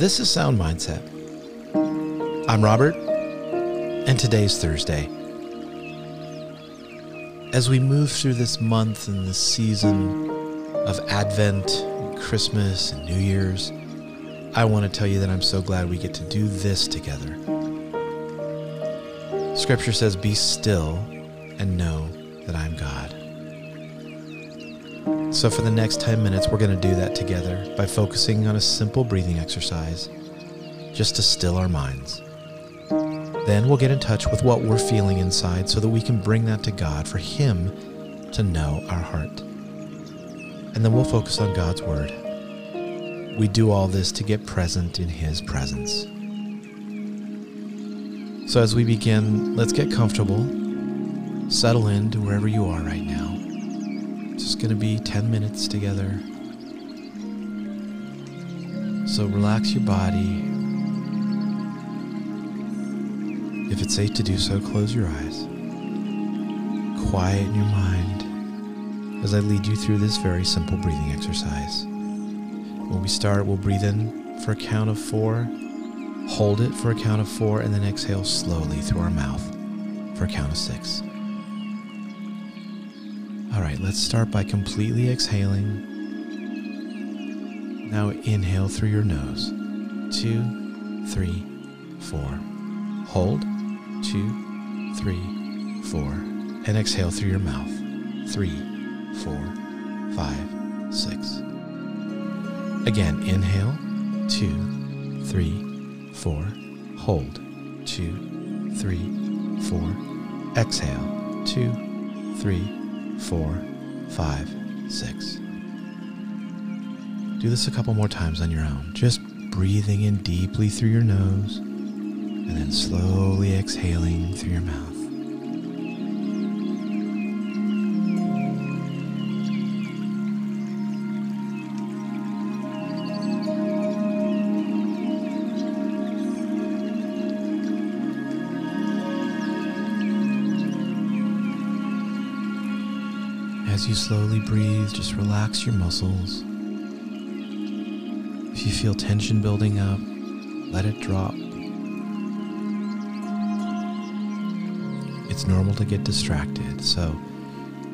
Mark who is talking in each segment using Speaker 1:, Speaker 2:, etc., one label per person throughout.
Speaker 1: This is Sound Mindset. I'm Robert, and today's Thursday. As we move through this month and this season of Advent, and Christmas, and New Year's, I want to tell you that I'm so glad we get to do this together. Scripture says, Be still and know that I'm God. So, for the next 10 minutes, we're going to do that together by focusing on a simple breathing exercise just to still our minds. Then we'll get in touch with what we're feeling inside so that we can bring that to God for Him to know our heart. And then we'll focus on God's Word. We do all this to get present in His presence. So, as we begin, let's get comfortable, settle into wherever you are right now It's just going to be 10 minutes together. So relax your body. If it's safe to do so, close your eyes. Quiet your mind as I lead you through this very simple breathing exercise. When we start, we'll breathe in for a count of four, hold it for a count of four, and then exhale slowly through our mouth for a count of six. All right, let's start by completely exhaling. Now inhale through your nose. Two, three, four. Hold. Two, three, four. And exhale through your mouth. Three, four, five, six. Again, inhale. Two, three, four. Hold. Two, three, four. Exhale. Two, three, four, five, six. Do this a couple more times on your own, just breathing in deeply through your nose and then slowly exhaling through your mouth. As you slowly breathe, just relax your muscles. If you feel tension building up, let it drop. It's normal to get distracted, so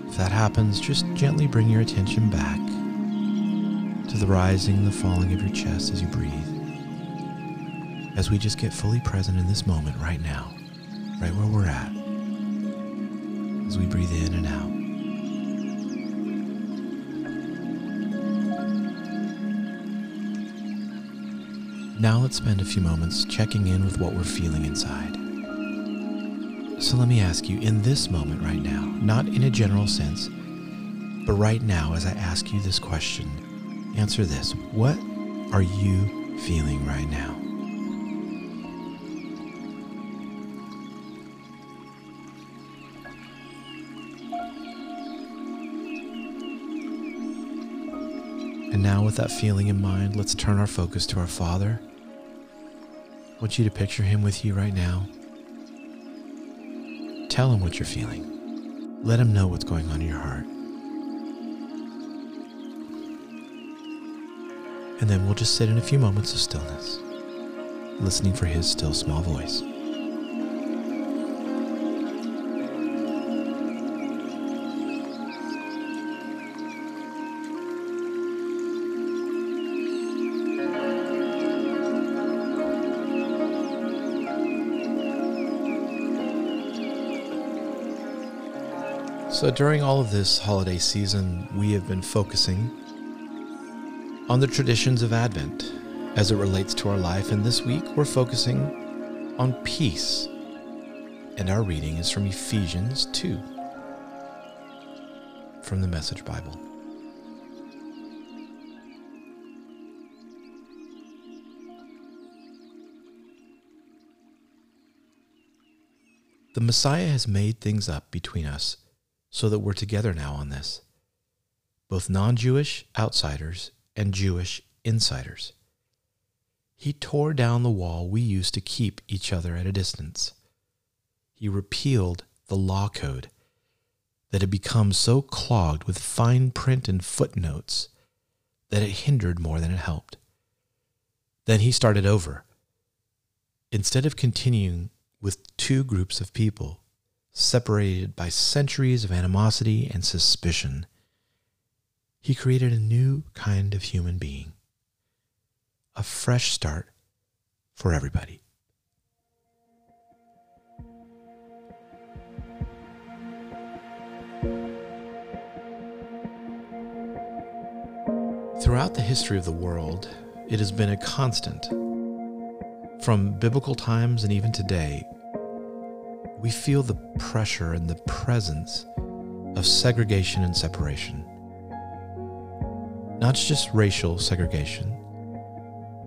Speaker 1: if that happens, just gently bring your attention back to the rising and the falling of your chest as you breathe. As we just get fully present in this moment right now, right where we're at, as we breathe in and out. Now let's spend a few moments checking in with what we're feeling inside. So let me ask you, in this moment right now, not in a general sense, but right now as I ask you this question, answer this. What are you feeling right now? And now, with that feeling in mind, let's turn our focus to our Father. I want you to picture Him with you right now. Tell Him what you're feeling. Let Him know what's going on in your heart. And then we'll just sit in a few moments of stillness, listening for His still small voice. So, during all of this holiday season, we have been focusing on the traditions of Advent as it relates to our life. And this week, we're focusing on peace. And our reading is from Ephesians 2 from the Message Bible. The Messiah has made things up between us so that we're together now on this, both non Jewish outsiders and Jewish insiders. He tore down the wall we used to keep each other at a distance. He repealed the law code that had become so clogged with fine print and footnotes that it hindered more than it helped. Then he started over. Instead of continuing with two groups of people, separated by centuries of animosity and suspicion, he created a new kind of human being, a fresh start for everybody. Throughout the history of the world, it has been a constant. From biblical times and even today, we feel the pressure and the presence of segregation and separation. Not just racial segregation,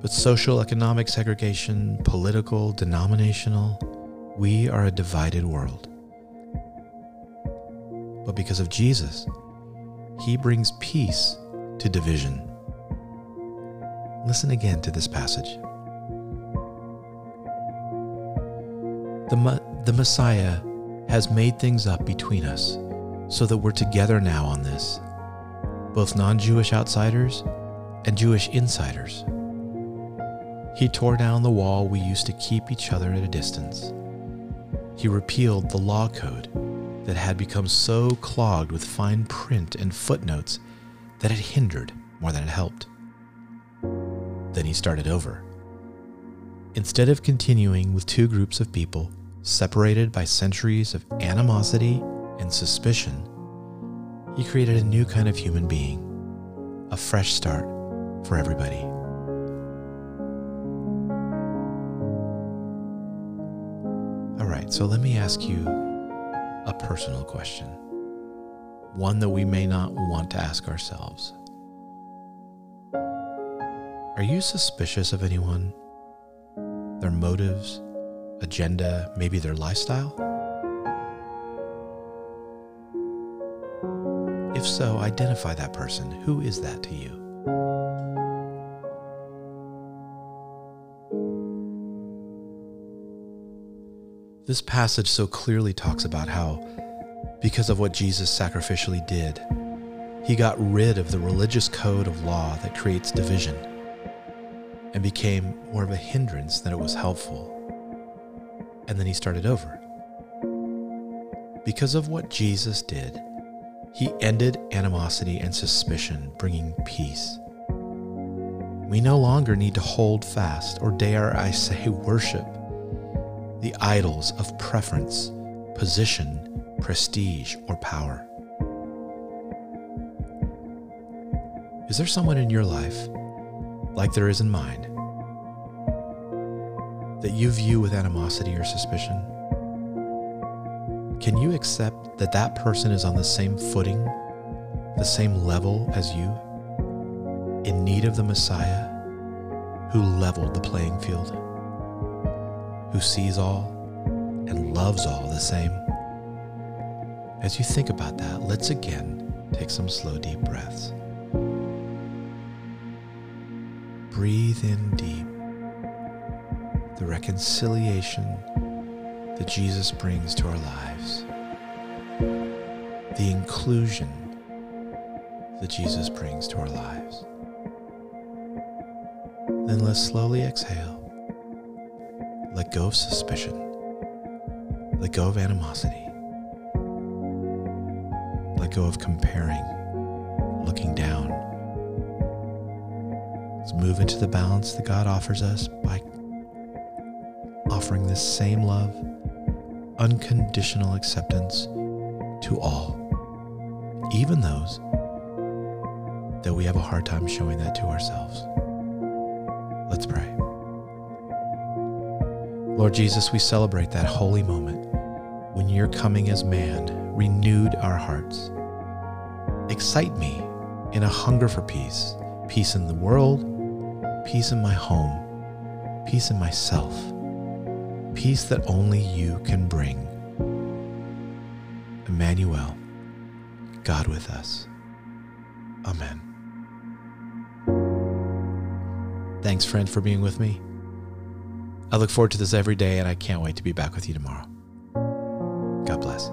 Speaker 1: but social economic segregation, political, denominational. We are a divided world. But because of Jesus, he brings peace to division. Listen again to this passage. The, the Messiah has made things up between us so that we're together now on this, both non Jewish outsiders and Jewish insiders. He tore down the wall we used to keep each other at a distance. He repealed the law code that had become so clogged with fine print and footnotes that it hindered more than it helped. Then he started over. Instead of continuing with two groups of people separated by centuries of animosity and suspicion, he created a new kind of human being, a fresh start for everybody. All right, so let me ask you a personal question, one that we may not want to ask ourselves. Are you suspicious of anyone, their motives, agenda, maybe their lifestyle? If so, identify that person. Who is that to you? This passage so clearly talks about how, because of what Jesus sacrificially did, he got rid of the religious code of law that creates division and became more of a hindrance than it was helpful and then he started over. Because of what Jesus did, he ended animosity and suspicion, bringing peace. We no longer need to hold fast, or dare I say, worship, the idols of preference, position, prestige, or power. Is there someone in your life, like there is in mine, that you view with animosity or suspicion? Can you accept that that person is on the same footing, the same level as you, in need of the Messiah who leveled the playing field, who sees all and loves all the same? As you think about that, let's again take some slow, deep breaths. Breathe in deep the reconciliation that Jesus brings to our lives, the inclusion that Jesus brings to our lives. Then let's slowly exhale. Let go of suspicion. Let go of animosity. Let go of comparing, looking down. Let's move into the balance that God offers us by offering this same love, unconditional acceptance to all, even those that we have a hard time showing that to ourselves. Let's pray. Lord Jesus, we celebrate that holy moment when your coming as man renewed our hearts. Excite me in a hunger for peace peace in the world, peace in my home, peace in myself peace that only you can bring. Emmanuel, God with us. Amen. Thanks, friend, for being with me. I look forward to this every day, and I can't wait to be back with you tomorrow. God bless.